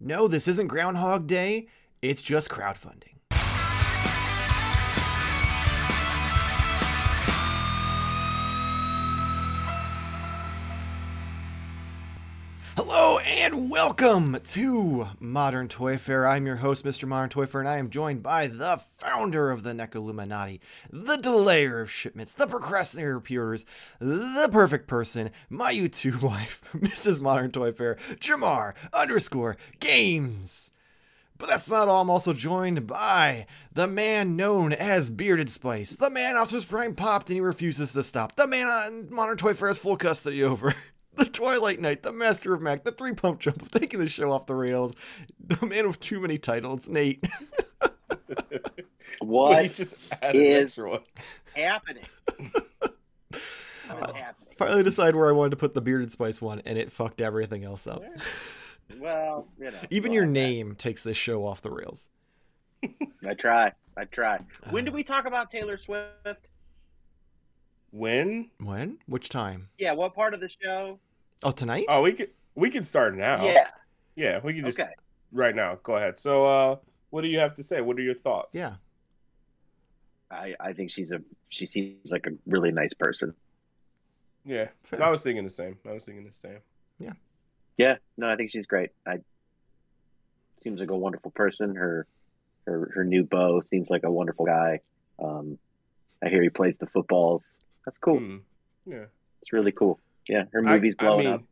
No, this isn't Groundhog Day, it's just crowdfunding. And welcome to Modern Toyfare. I'm your host, Mr. Modern Toyfare, and I am joined by the founder of the NEC Illuminati, the delayer of shipments, the procrastinator of pre-orders, the perfect person, my YouTube wife, Mrs. Modern Toy Fair, Jarmar underscore games. But that's not all. I'm also joined by the man known as Bearded Spice, the man Optimus Prime popped and he refuses to stop, the man on Modern Toyfare has full custody over. The Twilight Knight, the Master of Mac, the three pump jump, taking the show off the rails, the man with too many titles, Nate. What you just added is- an extra one. happening? What is happening? Finally decided where I wanted to put the Bearded Spice one, and it fucked everything else up. Well, you know. Even well, your I- name takes this show off the rails. I try. I try. When Uh. did we talk about Taylor Swift? When? When? Which time? Yeah, what part of the show? Oh, tonight? Oh, we could we can start now. Yeah. Yeah, we can just Okay. right now. Go ahead. So, uh, what do you have to say? What are your thoughts? yeah. I, I think she's a she seems like a really nice person. Yeah. Fair. I was thinking the same. I was thinking the same. Yeah, Yeah. no, I think she's great. I seems like a wonderful person. Her her her new beau seems like a wonderful guy. Um, I hear he plays the footballs. That's cool. Hmm. Yeah. It's really cool. Yeah, her I- movie's I blowing mean, up.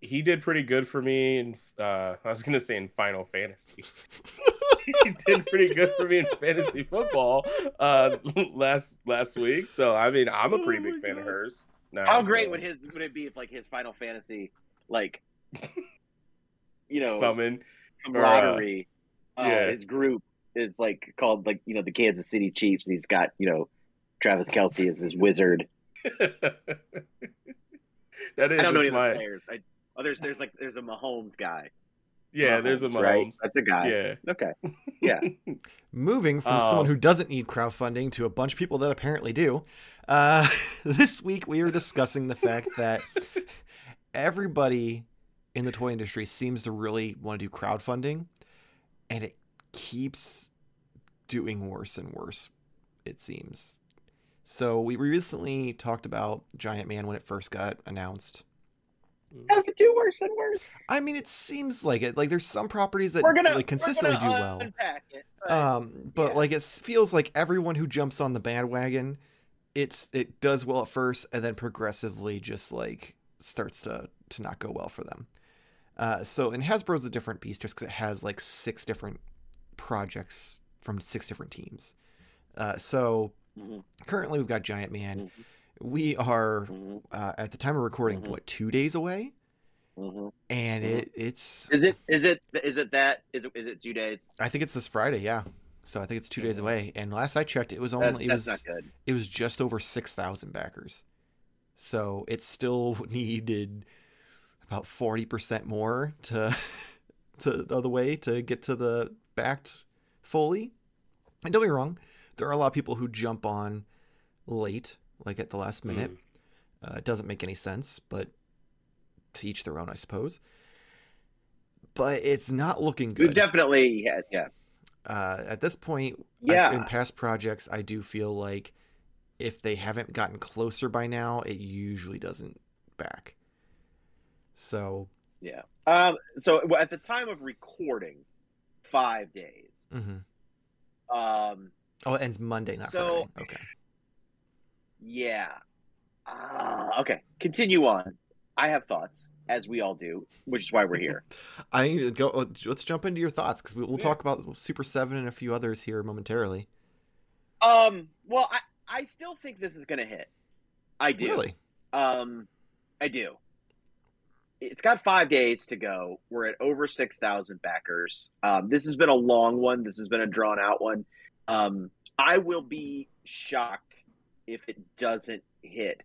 He did pretty good for me and uh I was gonna say in Final Fantasy. he did pretty good for me in fantasy football uh last last week. So I mean I'm a pretty Oh big my fan God. of hers. Now, How great so- would his would it be if like his Final Fantasy like you know summon camaraderie uh, yeah. his group is like called like you know the Kansas City Chiefs and he's got you know Travis Kelce as his wizard. That is I don't know any it's of my players. I, oh, there's there's like there's a Mahomes guy. yeah. There's a Mahomes, right? That's a guy. Yeah. Okay. Yeah. Moving from Oh. someone who doesn't need crowdfunding to a bunch of people that apparently do. Uh, this week we are discussing the fact that everybody in the toy industry seems to really want to do crowdfunding, and it keeps doing worse and worse. It seems. So we recently talked about Giant Man when it first got announced. Does it do worse and worse? I mean, it seems like it. Like there's some properties that gonna like consistently do well. It. but- Um, but yeah. like it feels like everyone who jumps on the bandwagon, it's it does well at first and then progressively just like starts to to not go well for them. Uh, so and Hasbro's a different beast just because it has like six different projects from six different teams. Uh, so Mhm, currently we've got Giant Man. mhm, We are mhm, uh, at the time of recording Mhm. what two days away, mhm. and it it's Is it is it is it that is it is it two days? I think it's this Friday, yeah. So I think it's two days away. And last I checked, it was That- only it was it was just over 6,000 backers. So it still needed about 40% more to to the other way to get to the backed fully. And don't me wrong, there are a lot of people who jump on late, like at the last minute. Mm. Uh, it doesn't make any sense, but to each their own, I suppose. But it's not looking good. definitely had yeah. uh, at this point, I've- Yeah. in past projects, I do feel like if they haven't gotten closer by now, it usually doesn't back. So, Yeah. Um. So at the time of recording, five days. mhm. Um. Oh, it ends Monday, not So- Friday. Okay. Yeah. Ah. okay. Continue on. I have thoughts, as we all do, which is why we're here. I need to go. uh, Let's jump into your thoughts because we, we'll Yeah. talk about Super Seven and a few others here momentarily. um. Well, I I still think this is gonna hit. I do. Really? Um. I do. It's got five days to go. We're at over six thousand backers. Um, this has been a long one. This has been a drawn out one. Um, I will be shocked if it doesn't hit.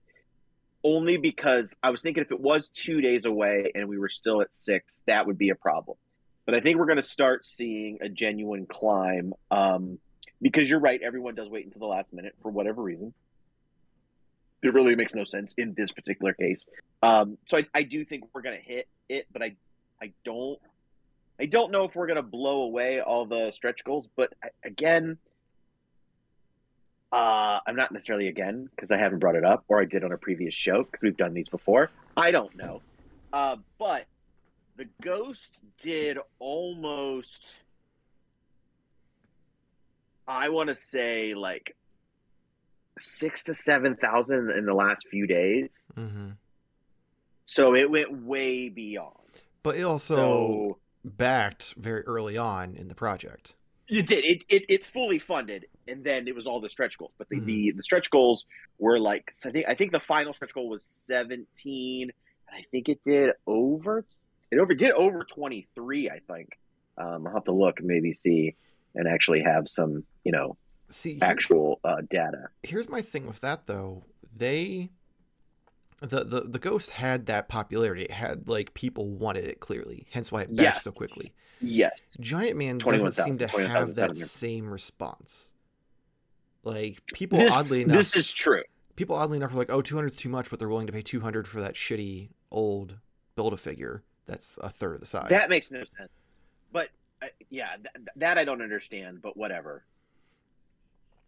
Only because I was thinking if it was two days away and we were still at six, that would be a problem. But I think we're going to start seeing a genuine climb. Um, because you're right, everyone does wait until the last minute for whatever reason. It really makes no sense in this particular case. Um, so I, I do think we're going to hit it, but I I don't I don't know if we're going to blow away all the stretch goals, but again, uh, I'm not necessarily again because I haven't brought it up, or I did on a previous show because we've done these before. I don't know, uh, but the Ghost did almost. I want to say like six to seven thousand in the last few days. Mm-hmm. So it went way beyond. But it also So backed very early on in the project. It did. It, it it fully funded, and then it was all the stretch goals. But the, Mhm. the, the stretch goals were like I think I think the final stretch goal was seventeen. And I think it did over. It over did over twenty three. I think. Um, I'll have to look, and maybe see, and actually have some you know See, here- actual uh, data. here's my thing with that though. They the, the the ghost had that popularity. It had like people wanted it clearly, hence why it backed so quickly. Yes. Giant Man doesn't seem to 21,000, have that 21,700. same response. Like people This, oddly enough this is true. people oddly enough are like, oh, 200 is too much, but they're willing to pay 200 for that shitty old build a figure that's a third of the size. That makes no sense. But uh, yeah, th- that I don't understand. But whatever.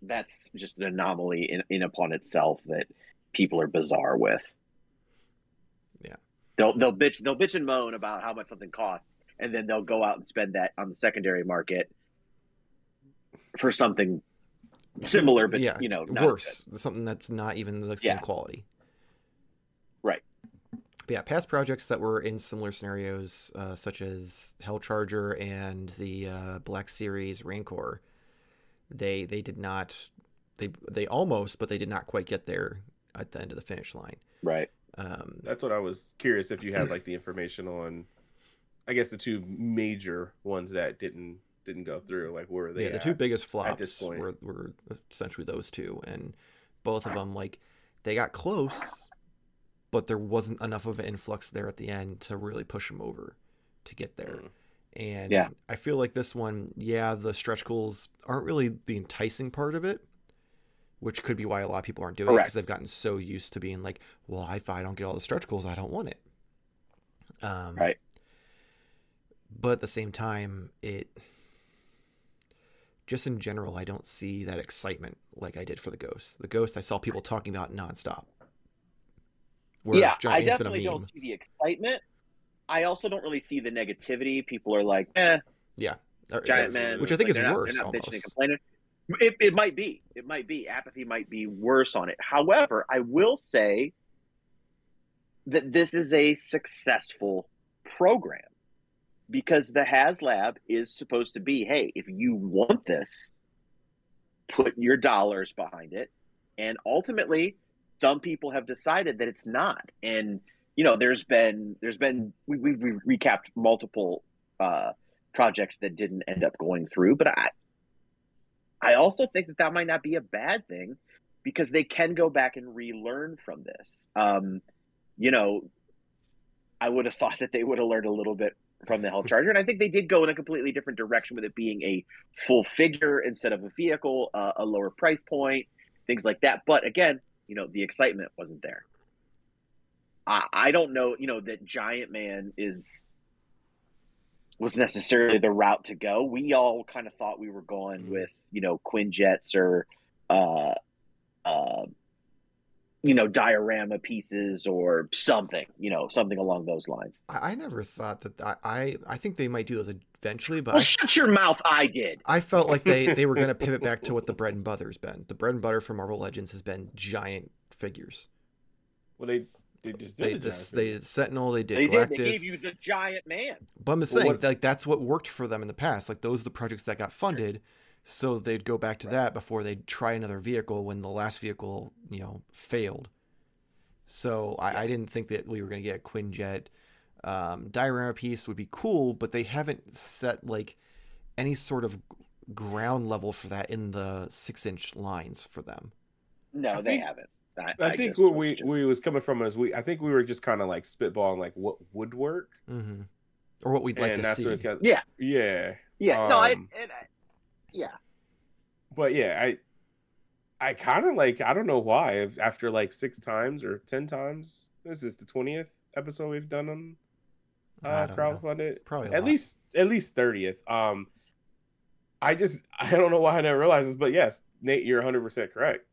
That's just an anomaly in, in upon itself that people are bizarre with. They'll they'll bitch they'll bitch and moan about how much something costs, and then they'll go out and spend that on the secondary market for something similar, but yeah, you know, worse. Something that's not even the same Yeah. quality. Right. But yeah, past projects that were in similar scenarios, uh, such as Hellcharger and the uh, Black Series Rancor, they they did not they they almost, but they did not quite get there at the end of the finish line. Right. Um, That's what I was curious if you had like the information on. I guess the two major ones that didn't didn't go through. Like where were they? yeah, the two biggest flops this point. were, were essentially those two, and both of them like they got close, but there wasn't enough of an influx there at the end to really push them over to get there. Mm. And Yeah. I feel like this one, yeah, the stretch goals aren't really the enticing part of it, which could be why a lot of people aren't doing it because they've gotten so used to being like, well, if I don't get all the stretch goals, I don't want it. Um, Right. But at the same time, it just in general, I don't see that excitement like I did for the Ghost. The Ghost, I saw people talking about nonstop. Where yeah, I Man's been a definitely don't see the excitement. I also don't really see the negativity. People are like, eh, Or- giant man, which I think Like, is worse not bitching and almost. It, it might be. It might be. Apathy might be worse on it. However, I will say that this is a successful program because the HasLab is supposed to be, hey, if you want this, put your dollars behind it. And ultimately, some people have decided that it's not. And you know, there's been there's been we, we've recapped multiple uh, projects that didn't end up going through, but I I also think that that might not be a bad thing because they can go back and relearn from this. Um, you know, I would have thought that they would have learned a little bit from the Hell Charger, and I think they did go in a completely different direction with it being a full figure instead of a vehicle, uh, a lower price point, things like that. But again, you know, the excitement wasn't there. I, I don't know, you know, that Giant Man is was necessarily the route to go. We all kind of thought we were going Mhm. with, you know, Quinjets or, uh, uh, you know, diorama pieces or something, you know, something along those lines. I, I never thought that. I, I I think they might do those eventually, but Well, I shut your mouth. I did. I felt like they, they were going to pivot back to what the bread and butter's been. The bread and butter for Marvel Legends has been giant figures. Well, they they just did They a this they did Sentinel, they did They did. They gave you the giant man. but I'm just Well, saying, what- like that's what worked for them in the past. Like those are the projects that got funded, so they'd go back to Right. that before they'd try another vehicle when the last vehicle you know failed. So I, I didn't think that we were going to get a Quinjet. Um, diorama piece would be cool, but they haven't set like any sort of ground level for that in the six inch lines for them. No, I they think- haven't. I, I think what we just- we was coming from is we I think we were just kind of like spitballing like what would work, hmm Or what we'd like and to see. what it kind Yeah. yeah. yeah. no, I, um, and I, yeah. But yeah, I I kind of like I don't know why if after like six times or ten times this is the twentieth episode we've done them. Uh, don't crowdfunded. Probably At lot. least at least thirtieth. Um, I just I don't know why I never realized this, but yes, Nate, you're 100 percent correct.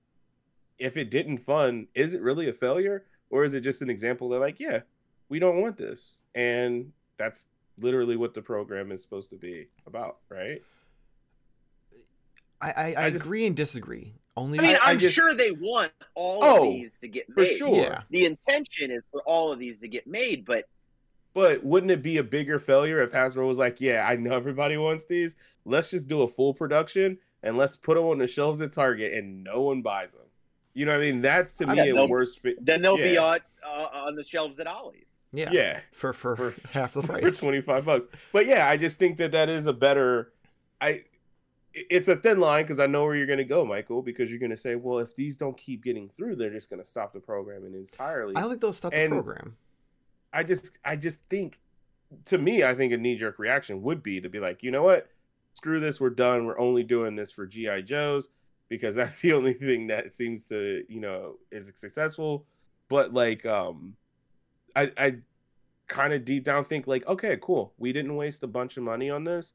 If it didn't fund, is it really a failure, or is it just an example that like, yeah, we don't want this, and that's literally what the program is supposed to be about, right? I, I, I, I just- agree and disagree. Only I mean, I- I I'm just- sure they want all Oh, of these to get made. For sure. Yeah. The intention is for all of these to get made, but But wouldn't it be a bigger failure if Hasbro was like, "Yeah, I know everybody wants these. Let's just do a full production and let's put them on the shelves at Target, and no one buys them." You know what I mean? That's to I me bet a they'll- worse fit. then they'll be on uh, on the shelves at Ollie's. yeah, Yeah, for, for For- half the price, for price. twenty five bucks. But yeah, I just think that that is a better. I. It's a thin line because I know where you're going to go, Michael. Because you're going to say, "Well, if these don't keep getting through, they're just going to stop the programming entirely." I don't think they'll stop the And- program. I just I just think to me, I think a knee jerk reaction would be to be like, you know what? Screw this, we're done. We're only doing this for GI Joes because that's the only thing that seems to, you know, is successful. But like um I I kind of deep down think like, okay, cool. We didn't waste a bunch of money on this.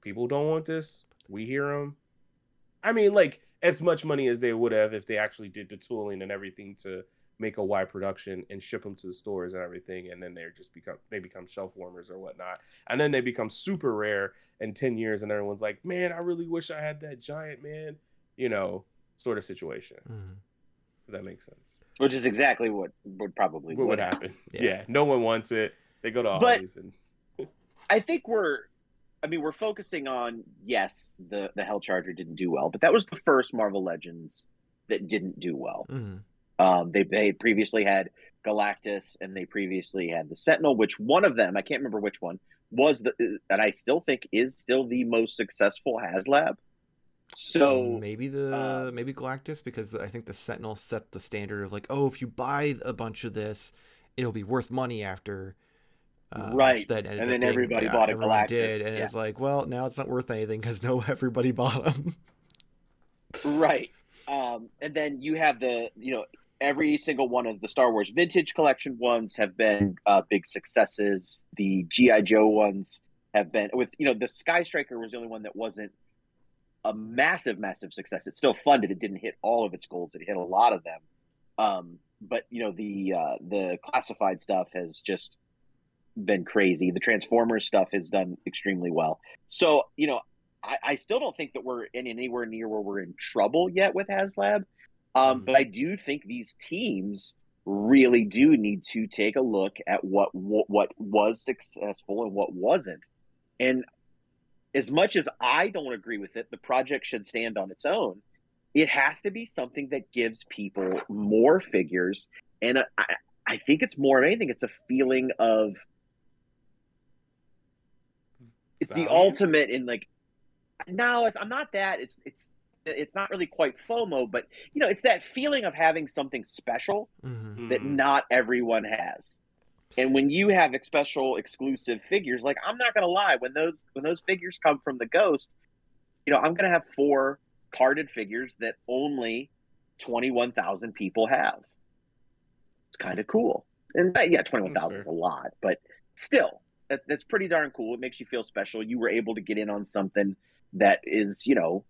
People don't want this. We hear them. I mean, like as much money as they would have if they actually did the tooling and everything to make a wide production and ship them to the stores and everything, and then they're just become they become shelf warmers or whatnot, and then they become super rare in ten years, and everyone's like, man, I really wish I had that giant man, you know, sort of situation. Mhm. If that makes sense. which is exactly what would probably What would happen. happen? Yeah. Yeah. no one wants it. They go to But- Ollie's and I think we're, I mean, we're focusing on yes, the the Hell Charger didn't do well, but that was the first Marvel Legends that didn't do well. Mhm. Um, they they previously had Galactus and they previously had the Sentinel, which one of them I can't remember which one was the and I still think is still the most successful HasLab. So maybe the uh, maybe Galactus because the, I think the Sentinel set the standard of like, oh, if you buy a bunch of this, it'll be worth money after. Uh, Right. Ended And then being- everybody yeah, bought a everyone Galactus. Did and Yeah. it's like, well, now it's not worth anything because no, everybody bought them. Right. Um, and then you have the, you know, every single one of the Star Wars Vintage Collection ones have been uh, big successes. The GI Joe ones have been with, you know, the Sky Striker was the only one that wasn't a massive, massive success. It still funded. It didn't hit all of its goals. It hit a lot of them. Um, but you know, the uh, the classified stuff has just been crazy. The Transformers stuff has done extremely well. So you know, I, I still don't think that we're in anywhere near where we're in trouble yet with HasLab. Um, Mhm. But I do think these teams really do need to take a look at what what, what was successful and what wasn't. And as much as I don't agree with it, the project should stand on its own. It has to be something that gives people more figures, and I, I think it's more than anything. It's a feeling of it's the ultimate in like no it's i'm not that it's it's it's not really quite fomo but you know it's that feeling of having something special Mhm. that Mhm. not everyone has. And when you have ex- special exclusive figures like i'm not gonna lie when those when those figures come from the ghost you know i'm gonna have four carded figures that only 21000 people have. It's kind of cool. And uh, yeah 21000 is a lot but still that, that's pretty darn cool. It makes you feel special. You were able to get in on something that is you know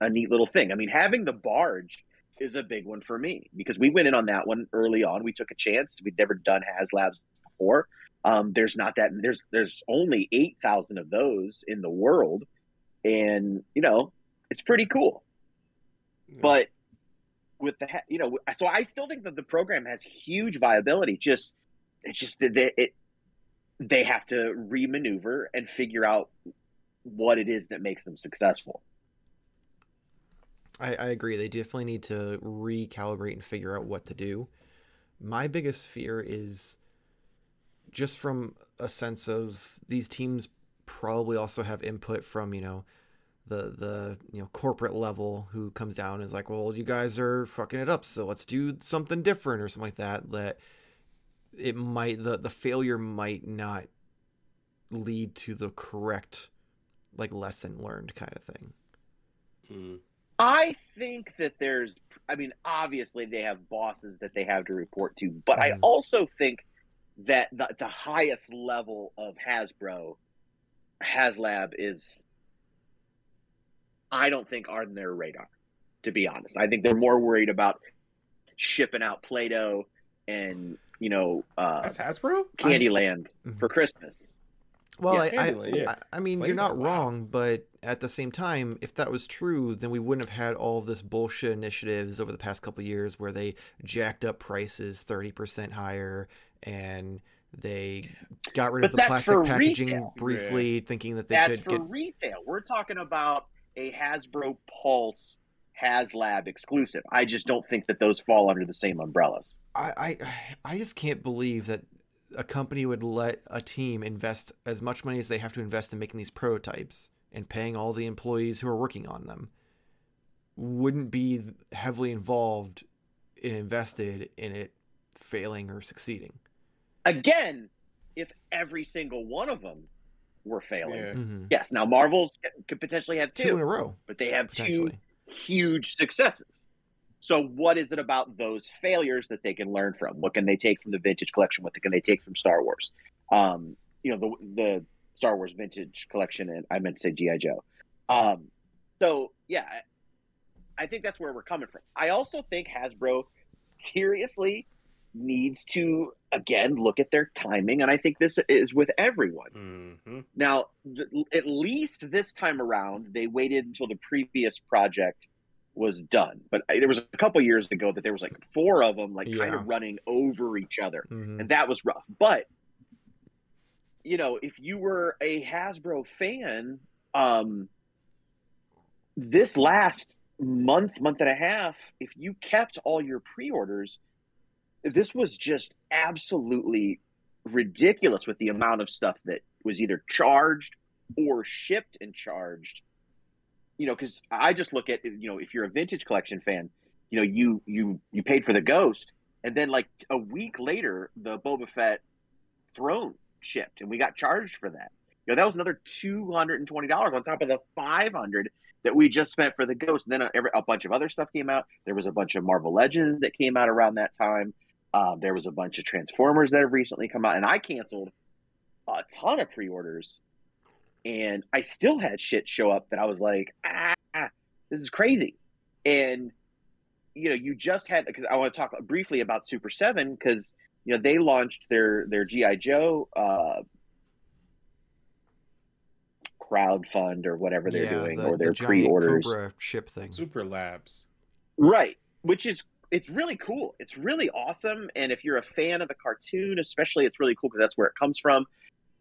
a neat little thing. I mean having the barge is a big one for me because we went in on that one early on. We took a chance. We'd never done haslabs before. Um, there's not that there's there's only 8000 of those in the world. And you know it's pretty cool. Yeah. but with the ha- you know so i still think that the program has huge viability. Just it's just that they, it they have to remaneuver and figure out what it is that makes them successful I, I agree. They definitely need to recalibrate and figure out what to do. My biggest fear is just from a sense of these teams probably also have input from, you know, the the you know corporate level who comes down is like, well, you guys are fucking it up, so let's do something different or something like that. That it might the the failure might not lead to the correct like lesson learned kind of thing. Mm. I think that there's, I mean, obviously they have bosses that they have to report to, but I Mhm. also think that the, the highest level of Hasbro, HasLab is, I don't think on their radar. To be honest, I think they're more worried about shipping out Play-Doh and you know uh, That's Hasbro. Candyland Mhm. for Christmas. Well, Yeah, I, I, yeah. I, I mean, Play you're not Doh, wow. wrong, but at the same time, if that was true, then we wouldn't have had all of this bullshit initiatives over the past couple of years where they jacked up prices 30% higher and they got rid But of the plastic packaging retail. briefly, thinking that they That's could for get. retail. We're talking about a Hasbro Pulse HasLab exclusive. I just don't think that those fall under the same umbrellas. I, I, I just can't believe that a company would let a team invest as much money as they have to invest in making these prototypes and paying all the employees who are working on them wouldn't be heavily involved and invested in it failing or succeeding. Again, if every single one of them were failing. Yeah. hmm Yes, now Marvels could potentially have Two in a row, but they have two potentially. Huge successes. So, what is it about those failures that they can learn from? What can they take from the vintage collection? What can they take from Star Wars? Um, you know, the the Star Wars vintage collection, and I meant to say GI Joe. Um, so, yeah, I I think that's where we're coming from. I also think Hasbro seriously needs to again look at their timing, and I think this is with everyone. hmm Now, th- at least this time around, they waited until the previous project was done. But I- there was a couple years ago that there was like four of them, like kind of running over each other, Mhm. and that was rough. But you know, if you were a Hasbro fan, um, this last month, month and a half, if you kept all your pre-orders, this was just absolutely ridiculous with the amount of stuff that was either charged or shipped and charged. You know, because I just look at you know, if you're a vintage collection fan, you know, you you you paid for the Ghost, and then like a week later, the Boba Fett throne shipped, and we got charged for that. You know, that was another two hundred and twenty dollars on top of the five hundred that we just spent for the Ghost. And then uh, a, a bunch of other stuff came out. There was a bunch of Marvel Legends that came out around that time. Um, there was a bunch of Transformers that have recently come out, and I canceled a ton of pre-orders, and I still had shit show up that I was like, ah, this is crazy. And you know, you just had because I want to talk briefly about Super Seven because you know they launched their their GI Joe uh, crowd fund or whatever they're Yeah, doing the- or their giant pre-orders Cobra ship thing. Super Labs. right which is it's really cool. It's really awesome. And if you're a fan of the cartoon especially it's really cool because that's where it comes from.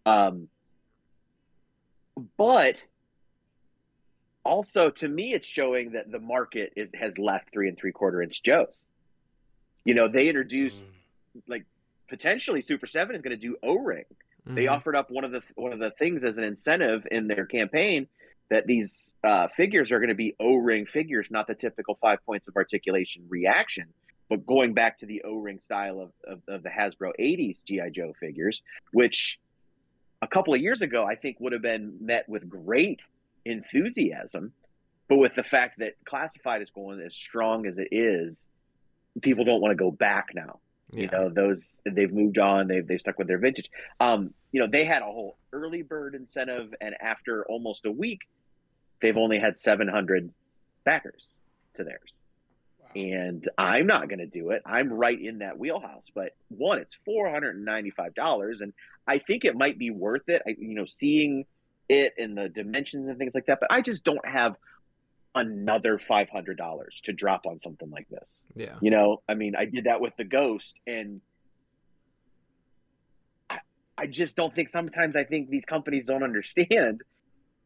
Um but also to me it's showing that the market is has left three and three quarter inch joes. You know they introduced Mm. like potentially super 7 is going to do o-ring. They Mhm. offered up one of the one of the things as an incentive in their campaign that these uh, figures are going to be O-ring figures, not the typical five points of articulation reaction, but going back to the O-ring style of, of, of the Hasbro '80s GI Joe figures, which a couple of years ago I think would have been met with great enthusiasm, but with the fact that classified is going as strong as it is, people don't want to go back now. You know those they've moved on they've they've stuck with their vintage. Um you know they had a whole early bird incentive and after almost a week they've only had 700 backers to theirs Wow. and i'm not going to do it i'm right in that wheelhouse but one it's $495 and i think it might be worth it I, you know seeing it and the dimensions and things like that but i just don't have another $500 to drop on something like this Yeah. you know, I mean, I did that with the ghost, and I, I just don't think sometimes I think these companies don't understand.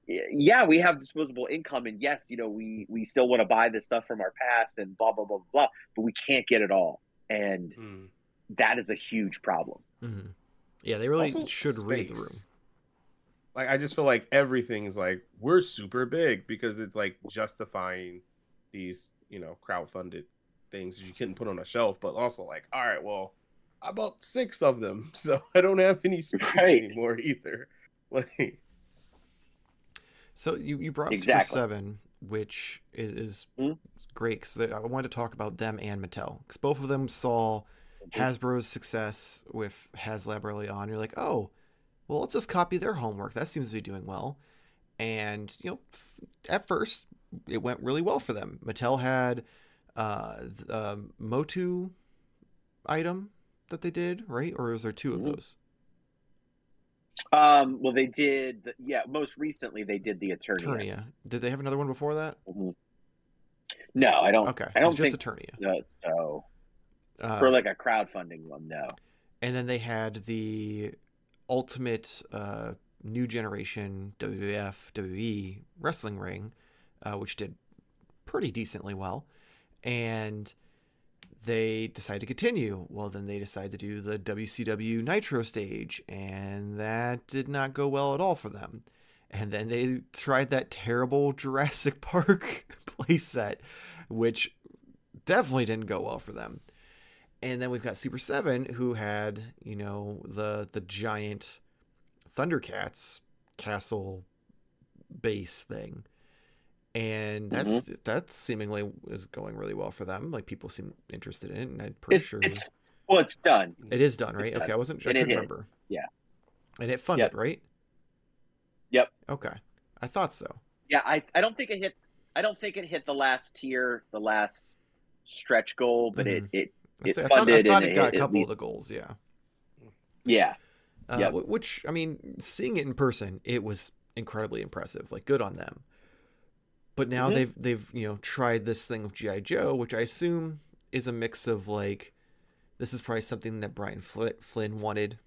Y- Yeah, we have disposable income, and yes, you know, we we still want to buy this stuff from our past and blah blah blah blah, blah but we can't get it all, and Mm. that is a huge problem. hmm Yeah, they really Also, should read the room. Like I just feel like everything is like we're super big because it's like justifying these you know crowdfunded things that you couldn't put on a shelf, but also like all right, well, I bought six of them, so I don't have any space Right. anymore either. Like So you, you brought up Exactly. Super Seven, which is, is Hmm? great because I wanted to talk about them and Mattel because both of them saw Hasbro's success with HasLab early on. You're like, oh, well, let's just copy their homework. That seems to be doing well. And you know, f- at first, it went really well for them. Mattel had uh, th- uh, Motu item that they did, right? Or is there 2 of Mhm. those? Um, well, they did. Yeah, most recently they did the Eternia. Eternia. Did they have another one before that? Mhm. No, I don't. Okay, I don't just think Eternia. no, so. Uh, For like a crowdfunding one, no. and then they had the ultimate uh, new generation WWF WWE wrestling ring, uh, which did pretty decently well, and they decided to continue. Well, then they decided to do the WCW Nitro stage, and that did not go well at all for them. And then they tried that terrible Jurassic Park playset, which definitely didn't go well for them. And then we've got Super Seven, who had you know the the giant Thundercats castle base thing, and that's that seemingly is going really well for them. Like people seem interested in it, and I'm pretty It- sure It's well, it's done. it is done, right? done. Okay, I wasn't sure. I it couldn't remember. Yeah. and it funded, Yep. right? Yep. Okay, I thought so. Yeah, I I don't think it hit. I don't think it hit the last tier, the last stretch goal, but it it I, It say, I thought, I funded thought and it got it- a couple le- of the goals. Yeah. yeah. Uh, Yep. Which I mean, seeing it in person, it was incredibly impressive. Like, good on them. But now Mhm. they've they've you know tried this thing of GI Joe, which I assume is a mix of like, this is probably something that Brian Fl- Flynn wanted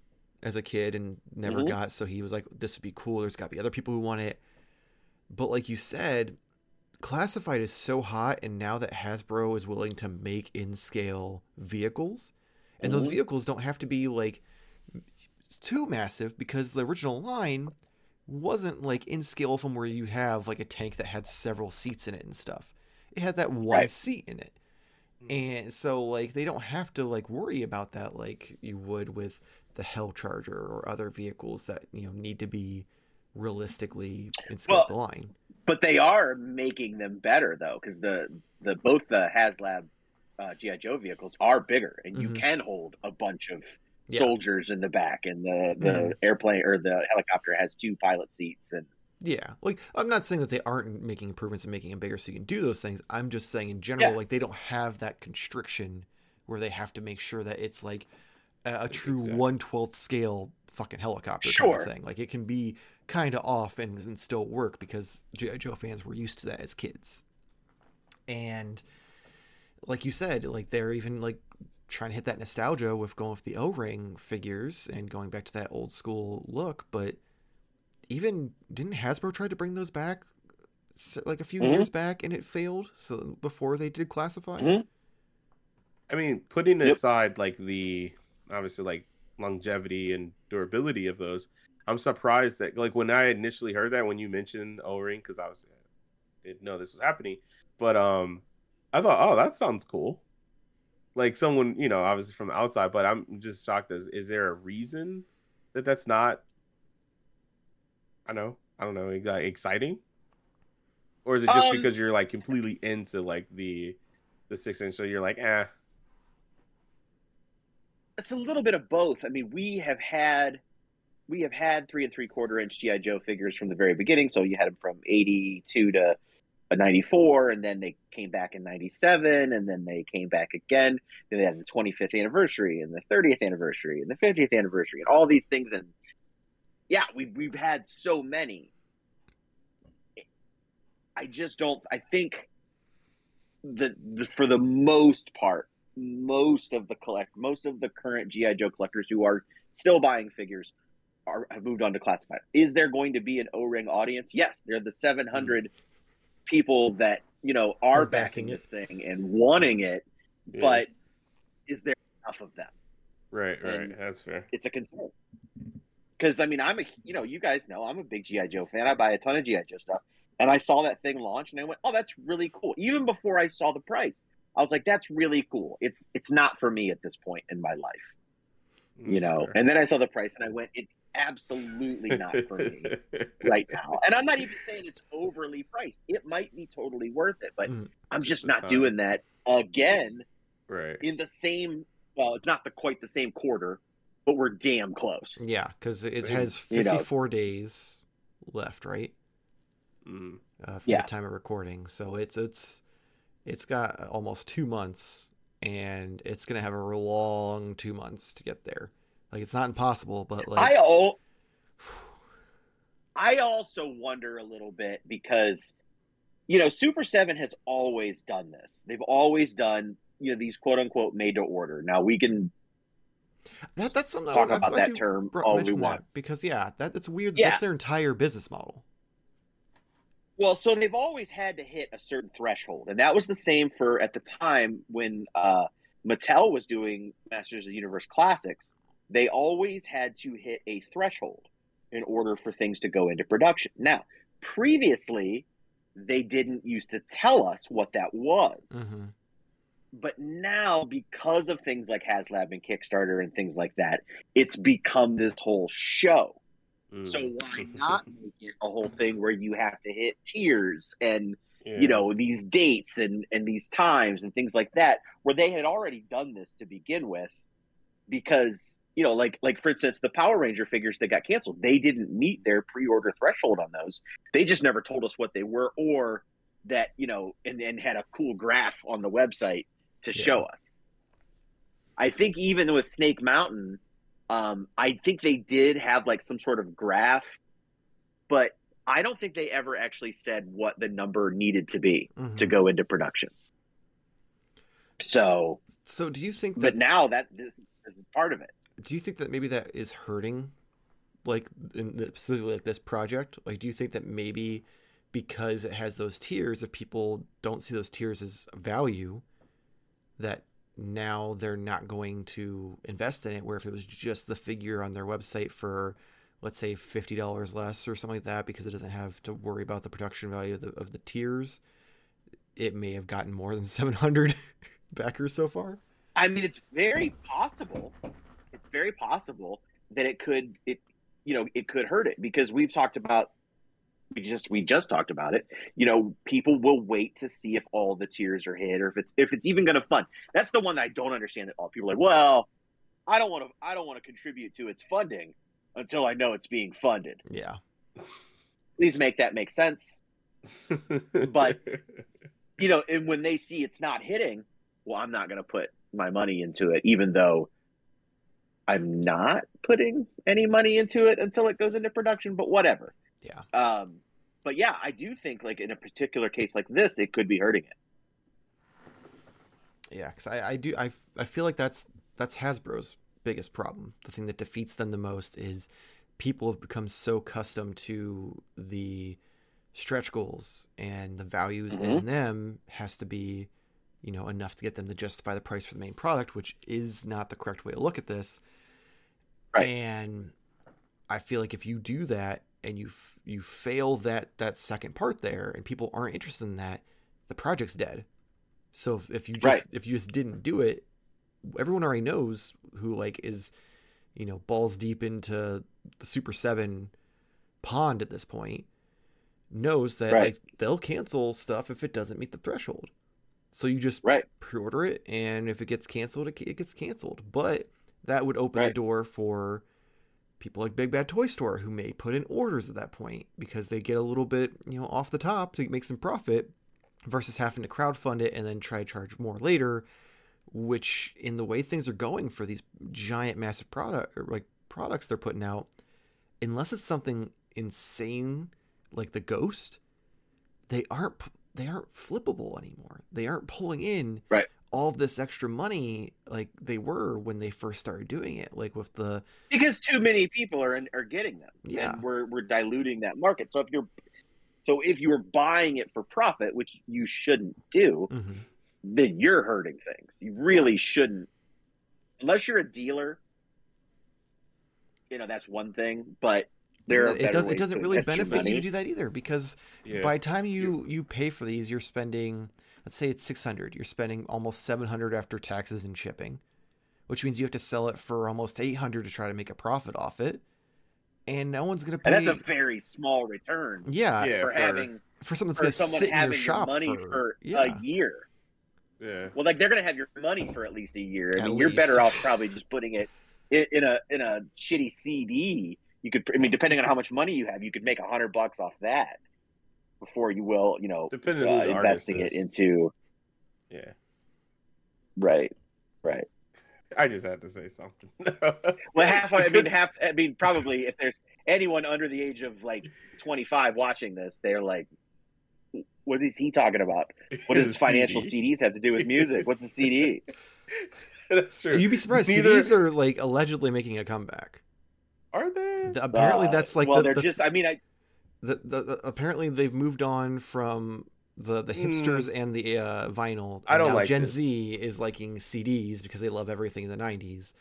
as a kid and never Mhm. got. So he was like, this would be cool. There's got to be other people who want it. But like you said, classified is so hot, and now that Hasbro is willing to make in scale vehicles, and those Mhm. vehicles don't have to be like too massive because the original line wasn't like in scale from where you have like a tank that had several seats in it and stuff. It had that one Right. seat in it. Mhm. And so like they don't have to like worry about that like you would with the Hell Charger or other vehicles that, you know, need to be realistically in scale Well, the line. But they are making them better though, because the the both the HasLab uh, GI Joe vehicles are bigger, and you Mhm. can hold a bunch of Yeah. soldiers in the back, and the the Mhm. airplane or the helicopter has two pilot seats, and Yeah, like I'm not saying that they aren't making improvements and making them bigger so you can do those things. I'm just saying in general, Yeah. like they don't have that constriction where they have to make sure that it's like a, a true Exactly. one twelfth scale fucking helicopter kind of thing. Like it can be kind of off and, and still work because GI Joe fans were used to that as kids. And like you said, like they're even like trying to hit that nostalgia with going with the O-ring figures and going back to that old school look, but even didn't Hasbro try to bring those back like a few Mhm. years back and it failed so before they did classify Mhm. I mean, putting Yep. aside like the obviously like longevity and durability of those, I'm surprised that like when I initially heard that when you mentioned O ring because I was didn't know this was happening, but um, I thought oh that sounds cool, like someone you know obviously from the outside, but I'm just shocked as is there a reason that that's not I know I don't know like, exciting, or is it just Um, because you're like completely into like the the six inch so you're like eh it's a little bit of both. I mean, we have had we have had three and three quarter inch GI Joe figures from the very beginning. So you had them from eighty two to a ninety four, and then they came back in ninety seven, and then they came back again. Then they had the twenty fifth anniversary, and the thirtieth anniversary, and the fiftieth anniversary, and all these things. And yeah, we've we've had so many. I just don't. I think the, the for the most part, most of the collect, most of the current GI Joe collectors who are still buying figures are have moved on to classified. Is there going to be an O ring audience? Yes, they're the seven hundred people that you know are Are backing backing it. this thing and wanting it, Yeah. but is there enough of them? Right, right. And- That's fair. It's a concern. Because I mean, I'm a you know you guys know I'm a big GI Joe fan. I buy a ton of GI Joe stuff, and I saw that thing launch, and I went, "Oh, that's really cool." Even before I saw the price, I was like, "That's really cool." It's it's not for me at this point in my life, you know. fair. And then I saw the price, and I went, "It's absolutely not for me right now." And I'm not even saying it's overly priced. It might be totally worth it, but Mm. I'm Just not time. doing that again right. in the same well, it's not the quite the same quarter, but we're damn close. Yeah, because it Same. has You know. 54 days left, right? Mm. Uh, from Yeah. the time of recording. So it's it's it's got almost two months, and it's gonna have a long two months to get there. Like it's not impossible, but like I al- I also wonder a little bit because you know Super 7 has always done this. They've always done you know these quote unquote made to order. Now we can that, that's something talk I'm about that term brought- all we want. because yeah, that it's weird. Yeah. That's their entire business model. Well, so they've always had to hit a certain threshold, and that was the same for at the time when uh, Mattel was doing Masters of the Universe Classics. They always had to hit a threshold in order for things to go into production. Now, previously, they didn't used to tell us what that was, hmm but now because of things like HasLab and Kickstarter and things like that, it's become this whole show. Mm. So why not make it a whole thing where you have to hit tiers and Yeah. you know these dates and and these times and things like that where they had already done this to begin with because you know like like for instance the Power Ranger figures that got canceled they didn't meet their pre-order threshold on those they just never told us what they were or that you know and then had a cool graph on the website to Yeah. show us I think even with Snake Mountain um, I think they did have like some sort of graph, but I don't think they ever actually said what the number needed to be Mm-hmm. to go into production. So, So do you think that but now that this this is part of it. do you think that maybe that is hurting like in the, specifically like this project like do you think that maybe because it has those tiers if people don't see those tiers as value that now they're not going to invest in it where if it was just the figure on their website for let's say $50 less or something like that because it doesn't have to worry about the production value of the, of the tiers it may have gotten more than 700 backers so far I mean, it's very possible. It's very possible that it could it you know it could hurt it because we've talked about we just we just talked about it. You know, people will wait to see if all the tiers are hit or if it's if it's even going to fund. That's the one that I don't understand at all. People are like, well, I don't want to I don't want to contribute to its funding until I know it's being funded. yeah Please make that make sense. But- You know, and when they see it's not hitting, well, I'm not going to put my money into it, even though I'm not putting any money into it until it goes into production. But whatever. Yeah. Um, but yeah, I do think like in a particular case like this, it could be hurting it. Yeah, because I, I do I, I feel like that's that's Hasbro's biggest problem. The thing that defeats them the most is people have become so accustomed to the stretch goals and the value in Mhm. them has to be, you know, enough to get them to justify the price for the main product, which is not the correct way to look at this. Right. And I feel like if you do that and you f- you fail that that second part there and people aren't interested in that, the project's dead. So if, if you just Right. if you just didn't do it, everyone already knows who like is, you know, balls deep into the Super Seven pond at this point, knows that Right. like they'll cancel stuff if it doesn't meet the threshold. So you just Right. pre-order it, and if it gets canceled, it, it gets canceled. But that would open the door for people like Big Bad Toy Store who may put in orders at that point because they get a little bit, you know, off the top to make some profit versus having to crowdfund it and then try to charge more later, which in the way things are going for these giant massive product or like products they're putting out, unless it's something insane like the Ghost, they aren't they aren't flippable anymore. They aren't pulling in Right. All of this extra money like they were when they first started doing it, like with the because too many people are are getting them. Yeah. and we're we're diluting that market. So if you're so if you're buying it for profit, which you shouldn't do, Mhm. then you're hurting things. You really shouldn't, unless you're a dealer. You know that's one thing, but there are it better does it ways doesn't really benefit you to do that either because yeah. by the time you you pay for these you're spending let's say it's 600 you're spending almost 700 after taxes and shipping which means you have to sell it for almost 800 to try to make a profit off it and no one's going to pay and that's a very small return yeah, Yeah, for for- having for something that's for going to someone sit in your having your shop money for, for yeah a year. Yeah. Well, like they're gonna have your money for at least a year. I At mean, you're better off probably just putting it in, in a in a shitty CD. You could, I mean, depending on how much money you have, you could make a hundred bucks off that before you will, you know, Depending uh, on who the investing it into Yeah. right, right. I just had to say something. Well, half. I mean, half. I mean, probably if there's anyone under the age of like 25 watching this, they're like, "What is he talking about? What does It's financial CD. CDs have to do with music? What's a CD?" That's true. You'd be surprised. Neither- CDs are like allegedly making a comeback. Are they? The- apparently, Uh, that's like well, the, they're the, just. I mean, I the, the, the- apparently they've moved on from the the hipsters and the uh, vinyl. I don't and now like Gen this. Z is liking CDs because they love everything in the '90s.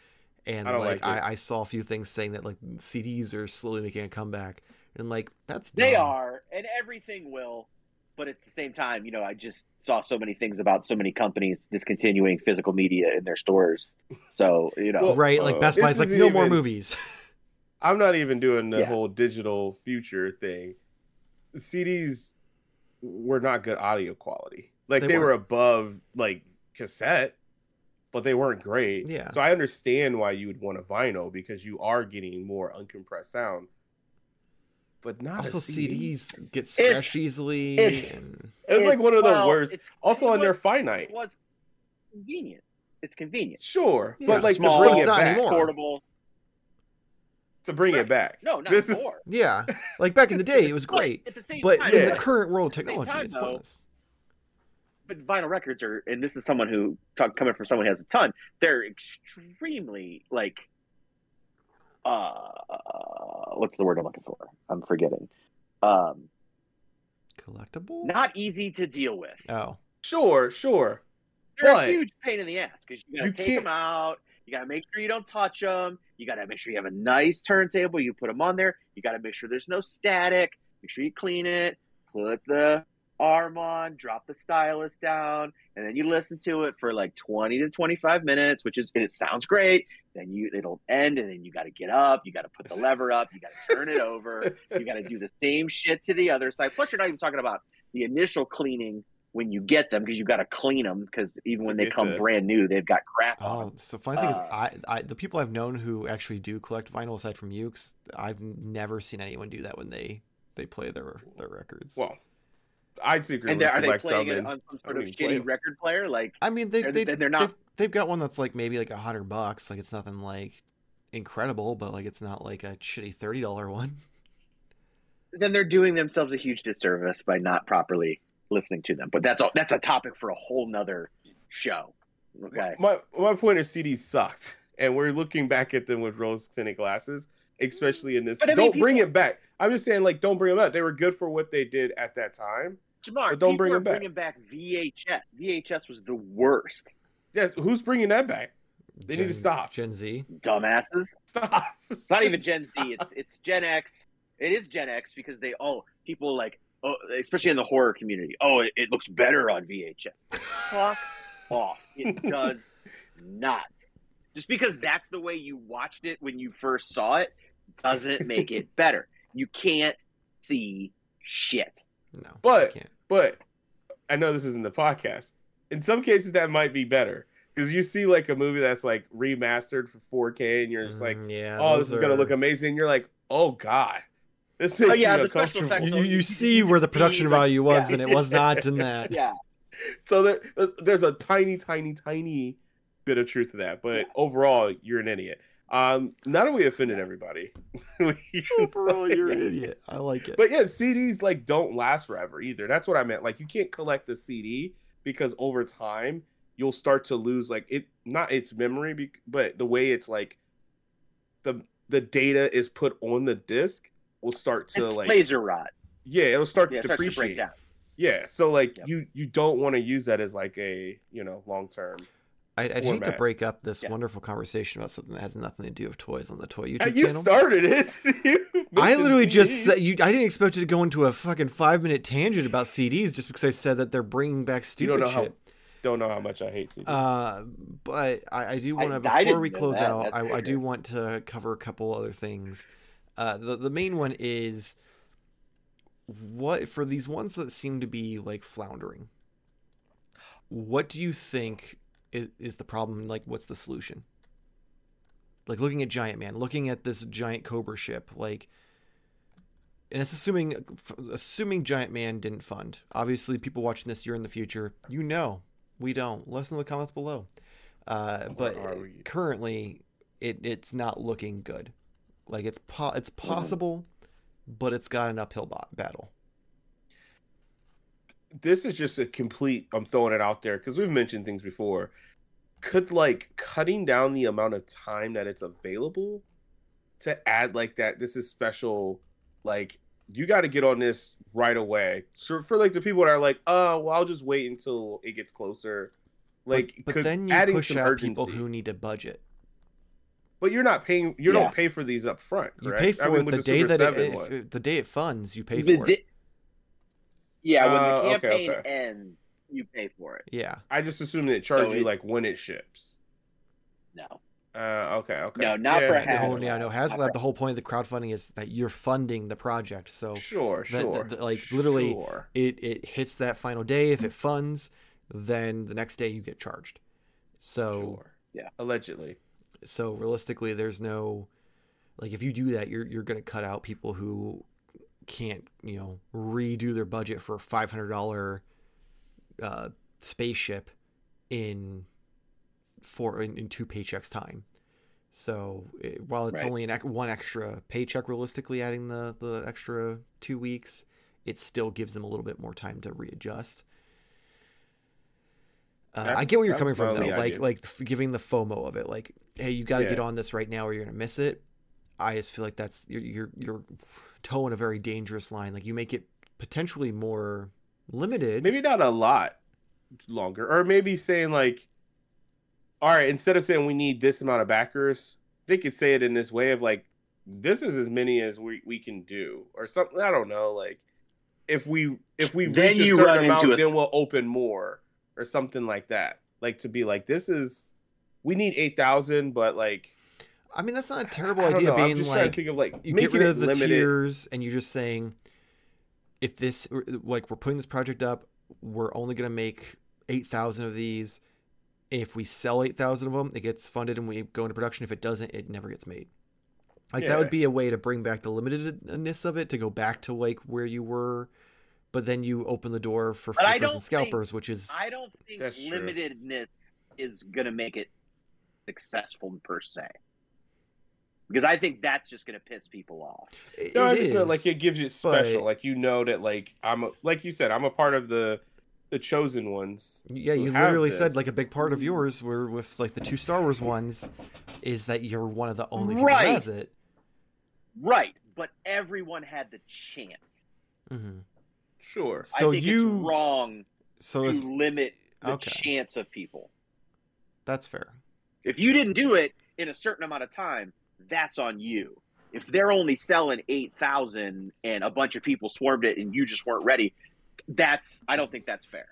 And I like, like. I, I saw a few things saying that like CDs are slowly making a comeback, and like that's they are, and everything will. But at the same time, you know, I just saw so many things about so many companies discontinuing physical media in their stores. So you know, Well, right. Like uh, Best this Buy's like isn't no more movies. I'm not even doing the Yeah. whole digital future thing. CDs were not good audio quality. Like They they, were above like cassette, but they weren't great. Yeah. So I understand why you would want a vinyl because you are getting more uncompressed sound. But not also, a CD. CDs get scratched easily. it's- and... It was like one of the well, worst. Also, it on their finite. It was convenient. It's convenient. Sure, Yeah, but like small, to bring it's it not back. anymore. Portable. To bring Right. it back. No, not This is- anymore. Yeah, like back in the day, it was But great. At the same But time, in Yeah. the current world of At the same technology, time, it's though, pointless. but vinyl records are, and this is someone who talk, coming from someone who has a ton. They're extremely like, uh, what's the word I'm looking for? I'm forgetting. Um, Collectible? not easy to deal with. Oh, Sure, sure. They're But- a huge pain in the ass because you got to take can't- them out. You got to make sure you don't touch them. You got to make sure you have a nice turntable. You put them on there. You got to make sure there's no static. Make sure you clean it. Put the arm on. Drop the stylus down, and then you listen to it for like 20 to 25 minutes, which is it sounds great. Then you it'll end, and then you got to get up. You got to put the lever up. You got to turn it over. You got to do the same shit to the other side. Plus, you're not even talking about the initial cleaning when you get them because you've got to clean them because even when they come the- brand new, they've got crap on oh. them. So funny thing is, Uh, I, I, the people I've known who actually do collect vinyl, aside from Ukes, I've never seen anyone do that when they they play their their records. Well, I'd secretly And they're, are they playing some. it on some sort don't of even play shitty record player? Like, I mean, they They're- they they're not- They've, they've got one that's like maybe like a hundred bucks. Like it's nothing like incredible, but like it's not like a shitty thirty dollar one. then they're doing themselves a huge disservice by not properly listening to them. But that's a, that's a topic for a whole nother show. Okay. My my point is CDs sucked, and we're looking back at them with rose tinted glasses, especially in this. But I mean, don't bring it back. I'm just saying, like, don't bring them back. They were good for what they did at that time. Jarmar, But don't bring are them back. bringing back VHS. VHS was the worst. Yeah, who's bringing that back? They need to stop. Gen Z. Dumbasses. Stop. It's not even Gen Z. It's it's Gen X. It is Gen X because they all people like oh especially in the horror community. Oh, it, it looks better on VHS. Fuck off. It does not. Just because that's the way you watched it when you first saw it doesn't make it better. You can't see shit. No, But- I can't. But I know this isn't the podcast. In some cases, that might be better because you see like a movie that's like remastered for 4K, and you're just like, Mm, yeah. "Oh, this those is gonna look amazing." You're like, "Oh God, this makes Oh, yeah, me the uncomfortable." effects You, you, you see where the production like- value was, yeah. and it was not in that. Yeah. So there, there's a tiny, tiny, tiny bit of truth to that, but overall, you're an idiot. Um, now that we offended everybody, Overall, you're an idiot. I like it. but yeah, CDs like don't last forever either. That's what I meant. Like you can't collect the CD because over time you'll start to lose like it, not its memory, but the way it's like the the data is put on the disc will start to It's like laser rot. yeah, it'll start Yeah, to it starts to depreciate. break down. Yeah, so like Yep. you you don't want to use that as like a you know long term. I'd, I'd hate to break up this Yeah. wonderful conversation about something that has nothing to do with toys on the toy Uh, YouTube You channel. started it. You I mentioned literally just said you. I didn't expect you to go into a fucking five minute tangent about CDs just because I said that they're bringing back You stupid don't know how shit. don't know how much I hate CDs. Uh, but I, I do want to I- I before we close that. out. I, I do want to cover a couple other things. Uh, the the main one is what for these ones that seem to be like floundering. what do you think is, is the problem? Like, what's the solution? Like looking at Giant Man, looking at this giant Cobra ship, like, and it's assuming assuming Giant Man didn't fund. Obviously, people watching this, you're in the future. You know, we don't. Let us know in the comments below. Uh, but currently, it it's not looking good. Like it's po- it's Mm-hmm. possible, but it's got an uphill ba- battle. this is just a complete i'm throwing it out there because we've mentioned things before could like cutting down the amount of time that it's available to add like that this is special like you got to get on this right away so for like the people that are like oh well i'll just wait until it gets closer like but, but then you push out urgency. people who need a budget. But you're not paying you Yeah. don't pay for these up front You pay for I mean, it the the day Super that 7 it, one. if- the day it funds. You pay The for di- it. yeah, when Uh, the okay, campaign okay. ends, you pay for it. Yeah, i just assumed it charged So you it- like when it ships No. uh okay okay No, not for Yeah, half. no, Haslab. yeah, no. Not HasLab. for- The whole point of the crowdfunding is that you're funding the project. So Sure, that- sure. that- like, literally- Sure. it it hits that final day. If it funds, then the next day you get charged. So sure. Yeah. Allegedly. So realistically, there's no like if you do that, you're you're gonna cut out people who can't you know redo their budget for a five hundred dollar uh, spaceship in four in, in two paychecks time. So it, while it's Right. only an one extra paycheck, realistically adding the the extra two weeks, it still gives them a little bit more time to readjust. Uh, I get where you're coming from though, like idea. like giving the FOMO of it, like hey, you got to get on this right now or you're gonna miss it. I just feel like that's you're you're, you're towing a very dangerous line. Like you make it potentially more limited. Maybe not a lot longer. Or maybe saying like all right, instead of saying we need this amount of backers, they could say it in this way of like this is as many as we, we can do or something. I don't know. Like if we if we Then reach a certain amount, a then we'll open more or something like that. Like to be like this is we need eight thousand, but like I mean, that's not a terrible idea. know, Being just trying to like think of like you making get rid of the limited. tiers and you're just saying if this like we're putting this project up we're only going to make 8000 of these if we sell 8000 of them it gets funded and we go into production if it doesn't it never gets made like that would be a way to bring back the limitedness of it to go back to like where you were but then you open the door for But flippers and scalpers which is I don't think That's true. limitedness is going to make it successful per se. Because I think that's just going to piss people off. it- No, I it just meant is. like it gives you special. but- Like you know that like I'm a, like you said I'm a part of the the chosen ones. Yeah, you have literally said like a big part of yours were with like the two Star Wars ones is that you're one of the only people Right. who has it. Right. But everyone had the chance. hmm Sure. So I think you it's wrong so to limit the okay. chance of people. that's fair. If you didn't do it in a certain amount of time, that's on you. If they're only selling 8,000 and a bunch of people swarmed it and you just weren't ready, that's I don't think that's fair.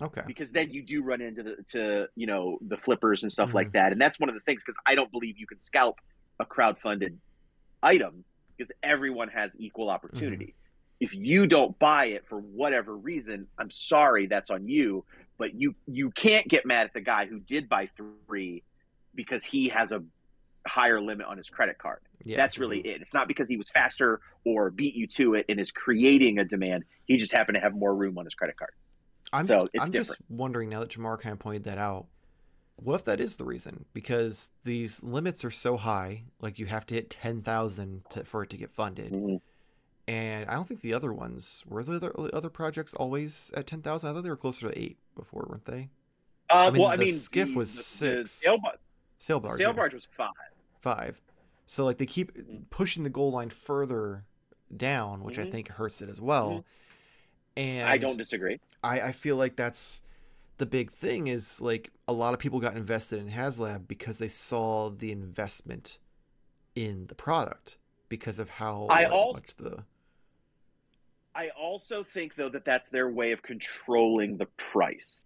Okay. because then you do run into the to you know the flippers and stuff Mhm. like that and that's one of the things because i don't believe you can scalp a crowdfunded item because everyone has equal opportunity if you don't buy it for whatever reason i'm sorry that's on you but you you can't get mad at the guy who did buy three because he has a higher limit on his credit card Yeah. that's really it it's not because he was faster or beat you to it and is creating a demand he just happened to have more room on his credit card I'm, so it's I'm just wondering now that Jarmar kind of pointed that out. What if that is the reason? Because these limits are so high, like you have to hit ten thousand for it to get funded, Mhm. And I don't think the other ones were the other, other projects always at ten thousand. I thought they were closer to eight before, weren't they? Uh, I mean, well, I the mean, skiff the- was the- six. The sail, bar- Sail barge. sail yeah. was five. five. So like they keep Mhm. pushing the goal line further down, which I Mhm. think hurts it as well. And I don't disagree. I, I feel like that's the big thing is like a lot of people got invested in HasLab because they saw the investment in the product because of how I like, als- much the I also think though that that's their way of controlling the price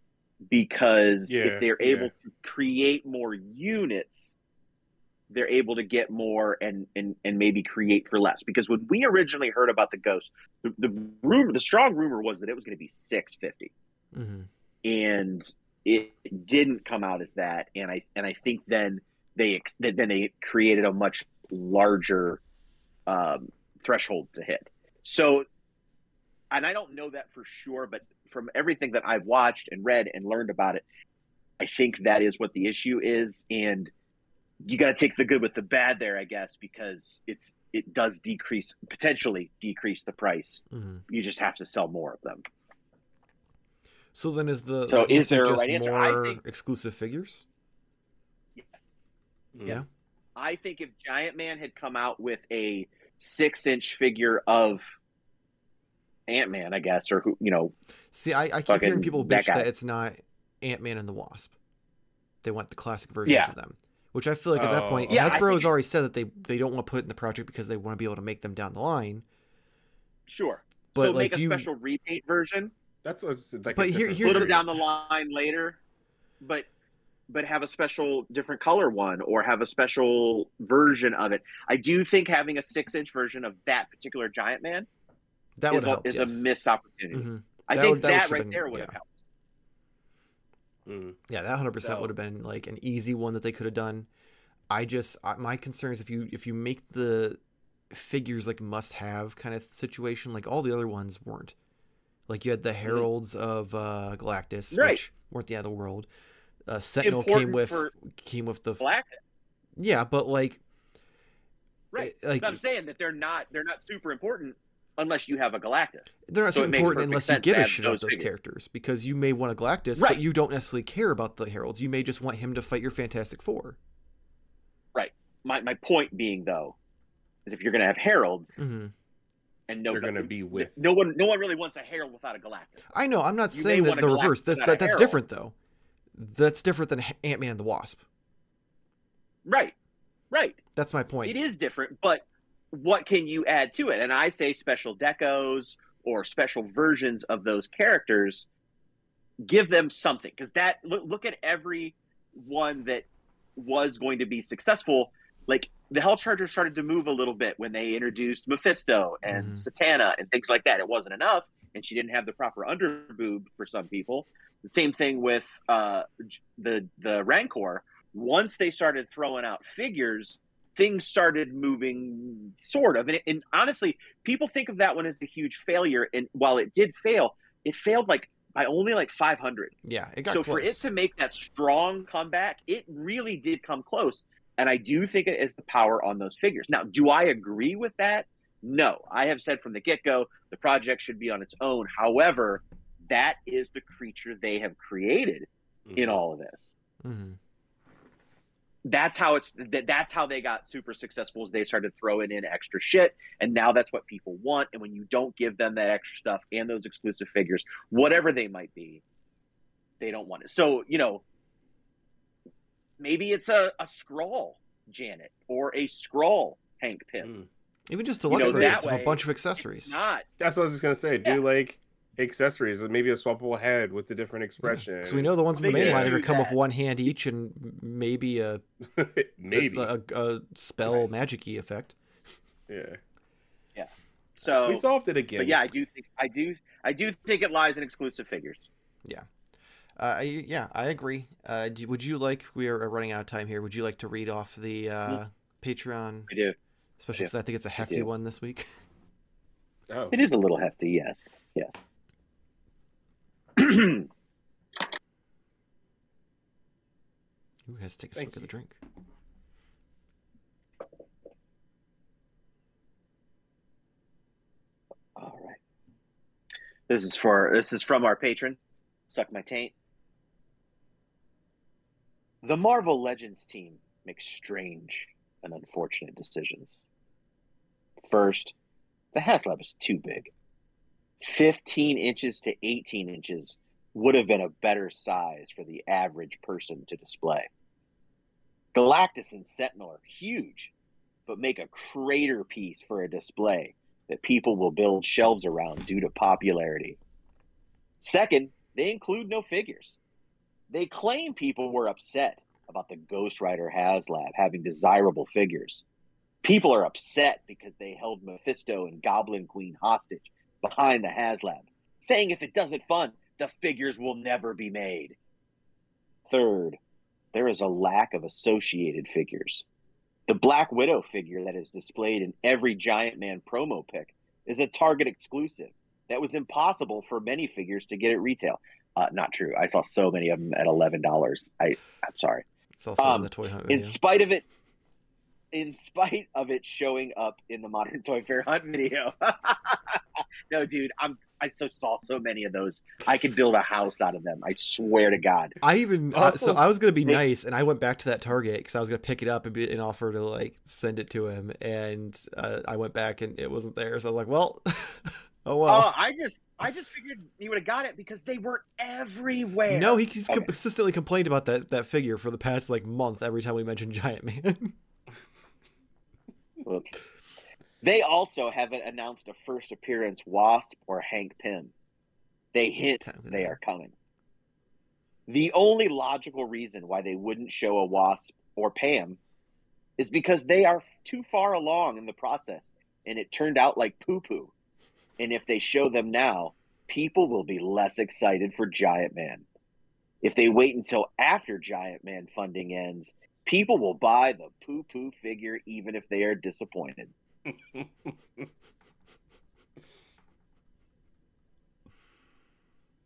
because Yeah, if they're yeah. able to create more units, they're able to get more and and and maybe create for less. Because when we originally heard about the ghost, the, the rumor, the strong rumor was that it was going to be six fifty. Mhm. and it didn't come out as that. And I and I think then they then they created a much larger um, threshold to hit. So, and I don't know that for sure, but from everything that I've watched and read and learned about it, I think that is what the issue is, and you got to take the good with the bad there, I guess, because it's it does decrease potentially decrease the price. Mhm. You just have to sell more of them. So then, is the So is there a just right answer? I more think- exclusive figures? Yes. Mm. Yeah. I think if Giant Man had come out with a six inch figure of Ant Man, I guess, or who you know, See, I, I keep hearing people bitch that, guy. it's not Ant Man and the Wasp. They want the classic versions Yeah. of them, which I feel like at that Oh. point, Yeah, Hasbro has already said that they they don't want to put it in the project because they want to be able to make them down the line. sure. But so like make a you, special repaint version, That's what it's like. But here- here's put the- them down the line later, but but have a special different color one or have a special version of it. I do think having a six inch version of that particular Giant Man that would a, help. is yes. a missed opportunity. Mhm. I That think would- that that, right been- there would have helped. Mm. Yeah, that hundred percent would have been like an easy one that they could have done. I just I, my concern is if you if you make the figures like must have kind of situation, like all the other ones weren't. Like you had the heralds of uh, Galactus, Mm-hmm. Right. which weren't the end of the world. Uh, Sentinel came with came with the Galactus. yeah, but like Right. like But I'm saying that they're not they're not super important unless you have a Galactus. they're not so so important unless you give a shit about those those figures. characters because you may want a Galactus, but you don't necessarily care about the heralds. You may just want him to fight your Fantastic Four. Right. My my point being though is if you're going to have heralds hmm and no They're gonna be with. no one no one really wants a herald without a Galactus. I know. I'm not You saying that the Galactus reverse. That's that, that's herald. different though. That's different than Ant Man and the Wasp. Right. Right. That's my point. It is different, but what can you add to it? And I say special decos or special versions of those characters. Give them something because that look, look at every one that was going to be successful. Like the Hell Charger started to move a little bit when they introduced Mephisto and Mhm. Satana and things like that. It wasn't enough, and she didn't have the proper underboob for some people. The same thing with uh, the the Rancor. Once they started throwing out figures, things started moving sort of. And, and honestly people think of that one as a huge failure. And while it did fail it failed like by only like 500 yeah, it got so close. for it to make that strong comeback it really did come close. And i do think it is the power on those figures. Now do i agree with that? No. I have said from the get-go the project should be on its own. However that is the creature they have created in Mhm. all of this. Hmm that's how it's that, that's how they got super successful is they started throwing in extra shit and now that's what people want and when you don't give them that extra stuff and those exclusive figures whatever they might be they don't want it so you know maybe it's a, a Skrull janet or a Skrull hank pym Mm. Even just You deluxe know, versions that of a bunch of accessories. not That's what I was just gonna say. Do like accessories, maybe a swappable head with a different expression. Because we know the ones in the main line are come with one hand each and maybe a maybe. a, a, spell magic-y effect. yeah. Yeah. So we solved it again. but yeah i do think i do i do think it lies in exclusive figures Uh, I, yeah, I agree. Uh, do, would you like? We are running out of time here. Would you like to read off the uh, Patreon, i do especially because I think it's a hefty one this week? Oh. It is a little hefty, yes. Yes. All Ooh, has to take a Thank swig of the drink. right. This is for this is from our patron, Suck My Taint. The Marvel Legends team makes strange and unfortunate decisions. First, the HasLab is too big. 15 inches to 18 inches would have been a better size for the average person to display. Galactus and Sentinel are huge, but make a crater piece for a display that people will build shelves around due to popularity. Second, they include no figures. They claim people were upset about the Ghost Rider HasLab having desirable figures. People are upset because they held Mephisto and Goblin Queen hostage behind the HasLab, saying if it doesn't fund, the figures will never be made. Third, there is a lack of associated figures. The Black Widow figure that is displayed in every Giant Man promo pic is a Target exclusive that was impossible for many figures to get at retail. Uh, not true. I saw so many of them at eleven dollars. I I'm sorry. It's also Um, in the toy hunt In spite of it, in spite of it showing up in the modern toy fair hunt video. no, dude, I'm I so saw so many of those. I could build a house out of them. I swear to God. I even uh, so I was gonna be nice, and I went back to that Target because I was gonna pick it up and, be, and offer to like send it to him, and uh, I went back and it wasn't there, so I was like, well, oh well. Oh, I just I just figured he would have got it because they were everywhere. no, he he's Okay. consistently complained about that that figure for the past like month every time we mentioned Giant Man. Whoops. They also haven't announced a first appearance Wasp or Hank Pym. They hint they they are coming. The only logical reason why they wouldn't show a Wasp or Pym is because they are too far along in the process and it turned out like poo poo. And if they show them now, people will be less excited for Giant Man. If they wait until after Giant Man funding ends, people will buy the poo poo figure even if they are disappointed.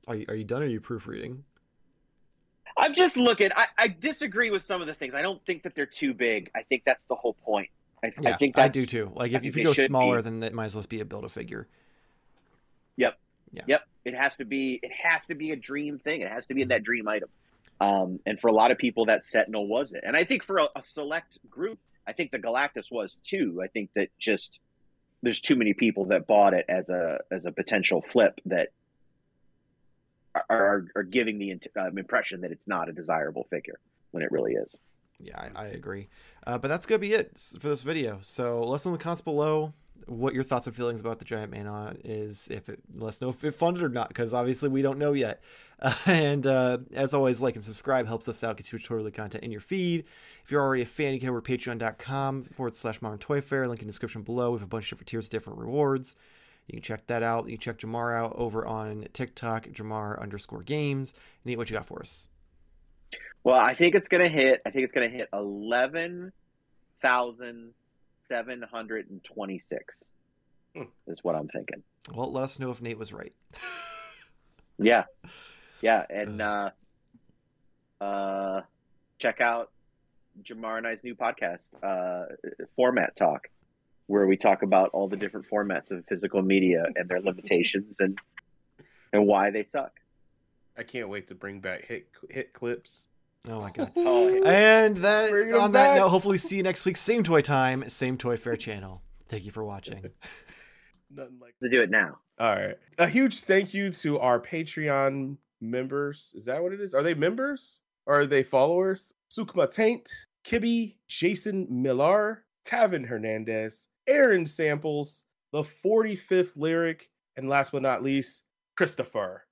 are you are you done? Or are you proofreading? I'm just looking. I, I disagree with some of the things. I don't think that they're too big. I think that's the whole point. I, Yeah, I think I do too. Like if, if you go smaller, be. then it might as well be a build a figure. Yep. Yep, it has to be. It has to be a dream thing. It has to be in that dream item. Um, and for a lot of people, that Sentinel was it. And I think for a, a select group, I think the Galactus was too. I think that just there's too many people that bought it as a as a potential flip that are are, giving the um, impression that it's not a desirable figure when it really is. Yeah, I, I agree. Uh, but that's gonna be it for this video. So let us know in the comments below what your thoughts and feelings about the Giant Man is. If it let us know if it funded or not, because obviously we don't know yet. Uh, and uh, as always, like and subscribe helps us out. Gets you tutorial content in your feed. If you're already a fan, you can over patreon.com forward slash Modern Toyfare. Link in the description below. We have a bunch of different tiers, different rewards. You can check that out. You can check Jarmar out over on TikTok, Jarmar underscore games. Nate, what you got for us? Well, I think it's gonna hit. I think it's gonna hit eleven thousand seven hundred and twenty-six. Hmm. Is what I'm thinking. Well, let us know if Nate was right. Yeah, yeah, and uh, uh, check out Jarmar and I's new podcast, uh, Format Talk, where we talk about all the different formats of physical media and their limitations and and why they suck. I can't wait to bring back hit hit clips. Oh my god. Oh, And that Bring 'em on that back. note, hopefully see you next week. Same toy time, same toy fair channel. Thank you for watching. Nothing like to do it now. All right. A huge thank you to our Patreon members. Is that what it is? Are they members or are they followers? Suck My Taint, Kibby, Jason Millar, Tavin Hernandez, Aaron Samples, the 45th Lyric, and last but not least, Christopher.